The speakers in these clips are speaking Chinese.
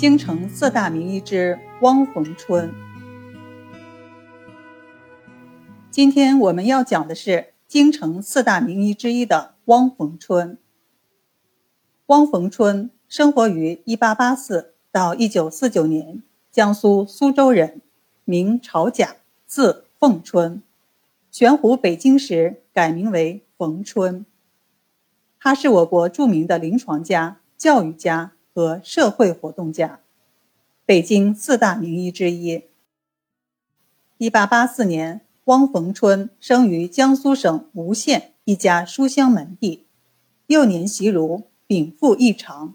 京城四大名医之汪逢春。今天我们要讲的是京城四大名医之一的汪逢春。汪逢春生活于1884到1949年，江苏苏州人，名朝甲，字凤春。悬壶北京时改名为逢春。他是我国著名的临床家、教育家和社会活动家，北京四大名医之一。1884年，汪逢春生于江苏省吴县一家书香门第，幼年习儒，禀赋异常。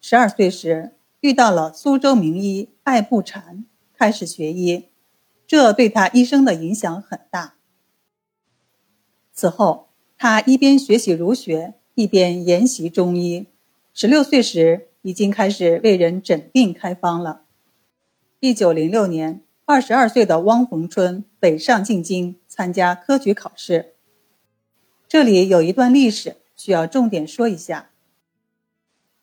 十二岁时遇到了苏州名医艾步禅，开始学医，这对他一生的影响很大。此后，他一边学习儒学，一边研习中医。十六岁时，已经开始为人诊病开方了。一九零六年，二十二岁的汪逢春北上进京参加科举考试。这里有一段历史需要重点说一下。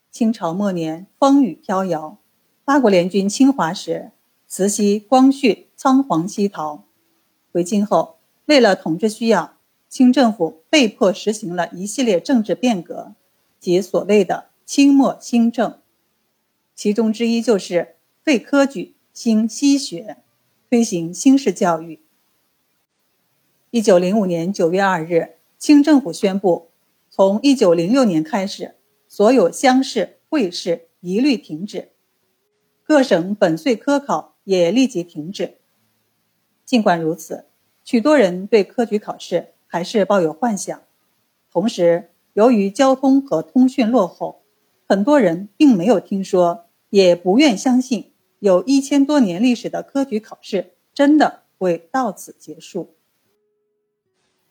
清朝末年，风雨飘摇，八国联军侵华时，慈禧、光绪仓皇西逃。回京后，为了统治需要。清政府被迫实行了一系列政治变革，即所谓的清末新政，其中之一就是废科举、兴西学，推行新式教育。一九零五年九月二日，清政府宣布，从一九零六年开始，所有乡试、会试一律停止，各省本岁科考也立即停止。尽管如此，许多人对科举考试。还是抱有幻想，同时由于交通和通讯落后，很多人并没有听说，也不愿相信有一千多年历史的科举考试真的会到此结束。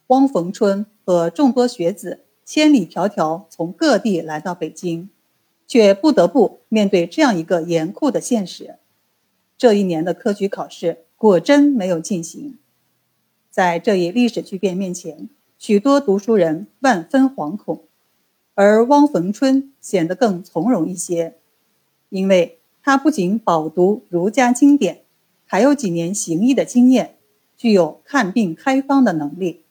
汪逢春和众多学子千里迢迢从各地来到北京，却不得不面对这样一个严酷的现实：这一年的科举考试果真没有进行。在这一历史巨变面前，许多读书人万分惶恐，而汪逢春显得更从容一些，因为他不仅饱读儒家经典，还有几年行医的经验，具有看病开方的能力。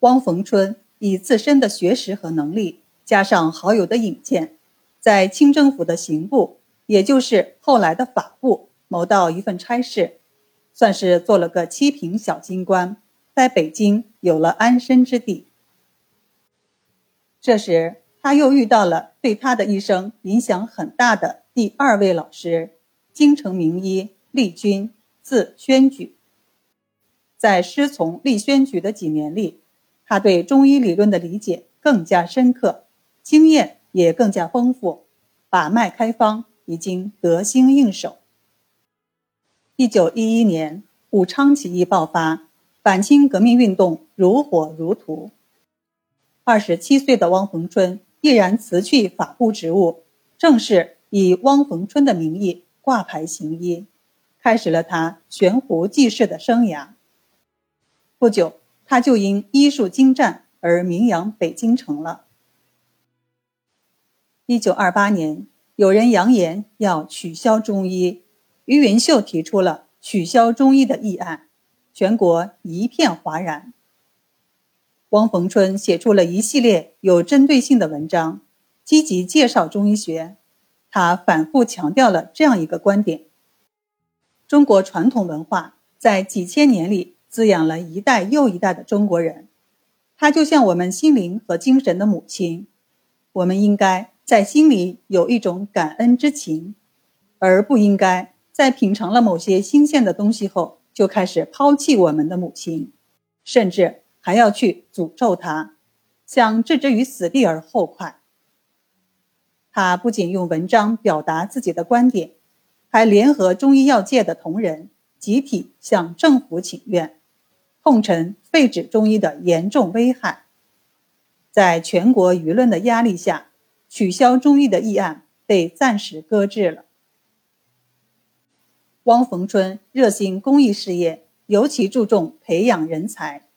汪逢春以自身的学识和能力，加上好友的引荐，在清政府的刑部，也就是后来的法部，谋到一份差事。算是做了个七品小京官，在北京有了安身之地。这时，他又遇到了对他的一生影响很大的第二位老师——京城名医厉君，字宣举。在师从厉宣举的几年里，他对中医理论的理解更加深刻，经验也更加丰富，把脉开方已经得心应手。一九一一年，武昌起义爆发，反清革命运动如火如荼。二十七岁的汪逢春毅然辞去法部职务，正式以汪逢春的名义挂牌行医，开始了他悬壶济世的生涯。不久，他就因医术精湛而名扬北京城了。一九二八年，有人扬言要取消中医。于云秀提出了取消中医的议案，全国一片哗然。汪逢春写出了一系列有针对性的文章，积极介绍中医学。他反复强调了这样一个观点：中国传统文化在几千年里滋养了一代又一代的中国人，它就像我们心灵和精神的母亲。我们应该在心里有一种感恩之情，而不应该。在品尝了某些新鲜的东西后，就开始抛弃我们的母亲，甚至还要去诅咒他，想置之于死地而后快。他不仅用文章表达自己的观点，还联合中医药界的同仁，集体向政府请愿，痛陈废止中医的严重危害。在全国舆论的压力下，取消中医的议案被暂时搁置了。汪逢春热心公益事业，尤其注重培养人才。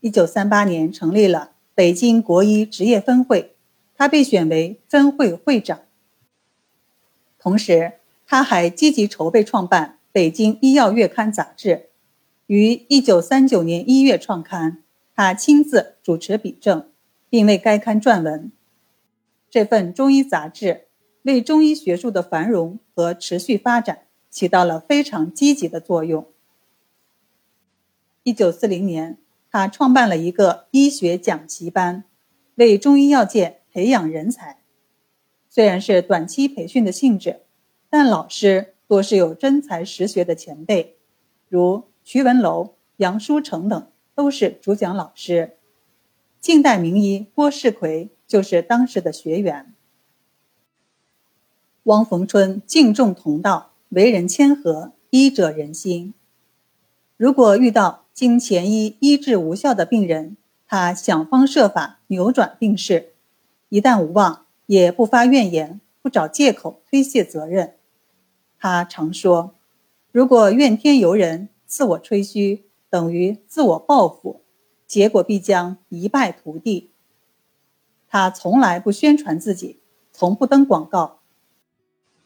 一九三八年成立了北京国医职业分会，他被选为分会会长。同时，他还积极筹备创办《北京医药月刊》杂志，于1939年1月创刊，他亲自主持笔政，并为该刊撰文。这份中医杂志为中医学术的繁荣和持续发展起到了非常积极的作用。1940年，他创办了一个医学讲习班，为中医药界培养人才。虽然是短期培训的性质，但老师多是有真才实学的前辈，如徐文楼、杨书成等都是主讲老师。近代名医郭世奎就是当时的学员。汪逢春敬重同道，为人谦和，医者仁心。如果遇到经前医医治无效的病人，他想方设法扭转病势，一旦无望。也不发怨言，不找借口推卸责任。他常说：“如果怨天尤人，自我吹嘘，等于自我报复，结果必将一败涂地。”他从来不宣传自己，从不登广告。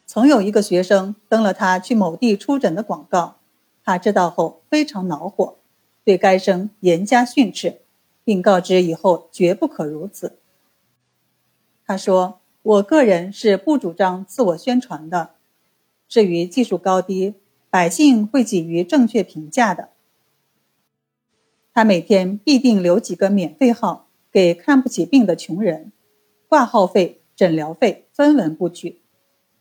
曾有一个学生登了他去某地出诊的广告，他知道后非常恼火，对该生严加训斥，并告知以后绝不可如此。他说：“我个人是不主张自我宣传的。至于技术高低，百姓会给予正确评价的。”他每天必定留几个免费号给看不起病的穷人，挂号费、诊疗费分文不取，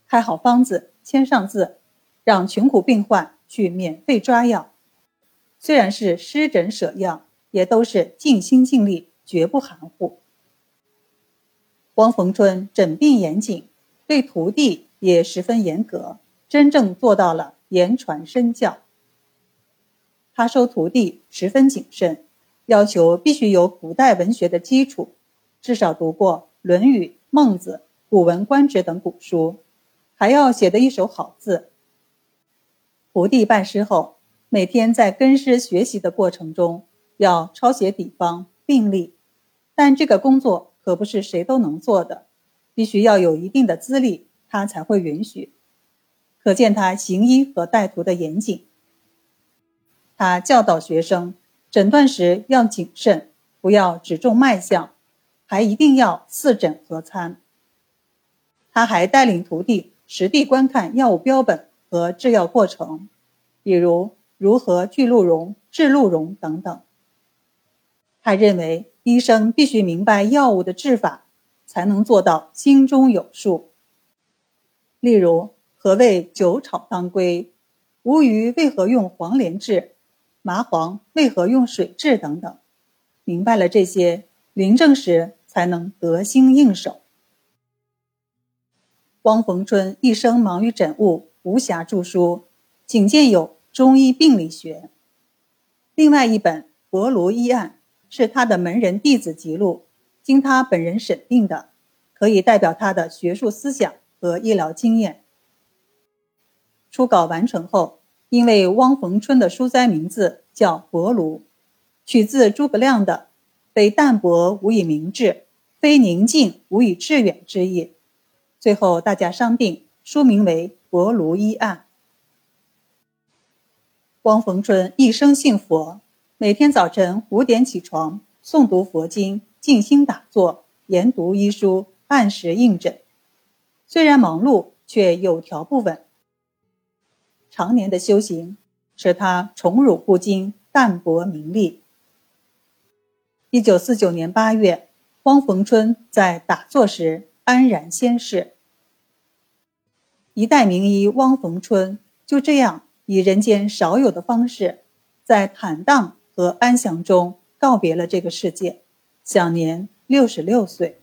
开好方子，签上字，让穷苦病患去免费抓药。虽然是施诊舍药，也都是尽心尽力，绝不含糊。汪逢春诊病严谨，对徒弟也十分严格，真正做到了言传身教。他收徒弟十分谨慎，要求必须有古代文学的基础，至少读过《论语》《孟子》《古文观止》等古书，还要写得一手好字。徒弟拜师后，每天在跟师学习的过程中，要抄写底方、病历，但这个工作。可不是谁都能做的，必须要有一定的资历，他才会允许。可见他行医和带徒的严谨。他教导学生，诊断时要谨慎，不要只重脉象，还一定要四诊合参。他还带领徒弟实地观看药物标本和制药过程，比如如何聚鹿茸、制鹿茸等等。他认为。医生必须明白药物的治法，才能做到心中有数。例如，何谓酒炒当归？吴鱼为何用黄连治？麻黄为何用水治？等等，明白了这些，临证时才能得心应手。汪逢春一生忙于诊务，无暇著书，仅见有《中医病理学》，另外一本《博庐医案》。是他的门人弟子记录，经他本人审定的，可以代表他的学术思想和医疗经验。初稿完成后，因为汪逢春的书斋名字叫博庐，取自诸葛亮的“非淡泊无以明志，非宁静无以致远”之意，最后大家商定书名为《博庐医案》。汪逢春一生信佛。每天早晨五点起床，诵读佛经，静心打坐，研读医书，按时应诊。虽然忙碌，却有条不紊。常年的修行使他宠辱不惊，淡泊名利。一九四九年八月，汪逢春在打坐时安然仙逝。一代名医汪逢春就这样以人间少有的方式，在坦荡。和安详中告别了这个世界，享年六十六岁。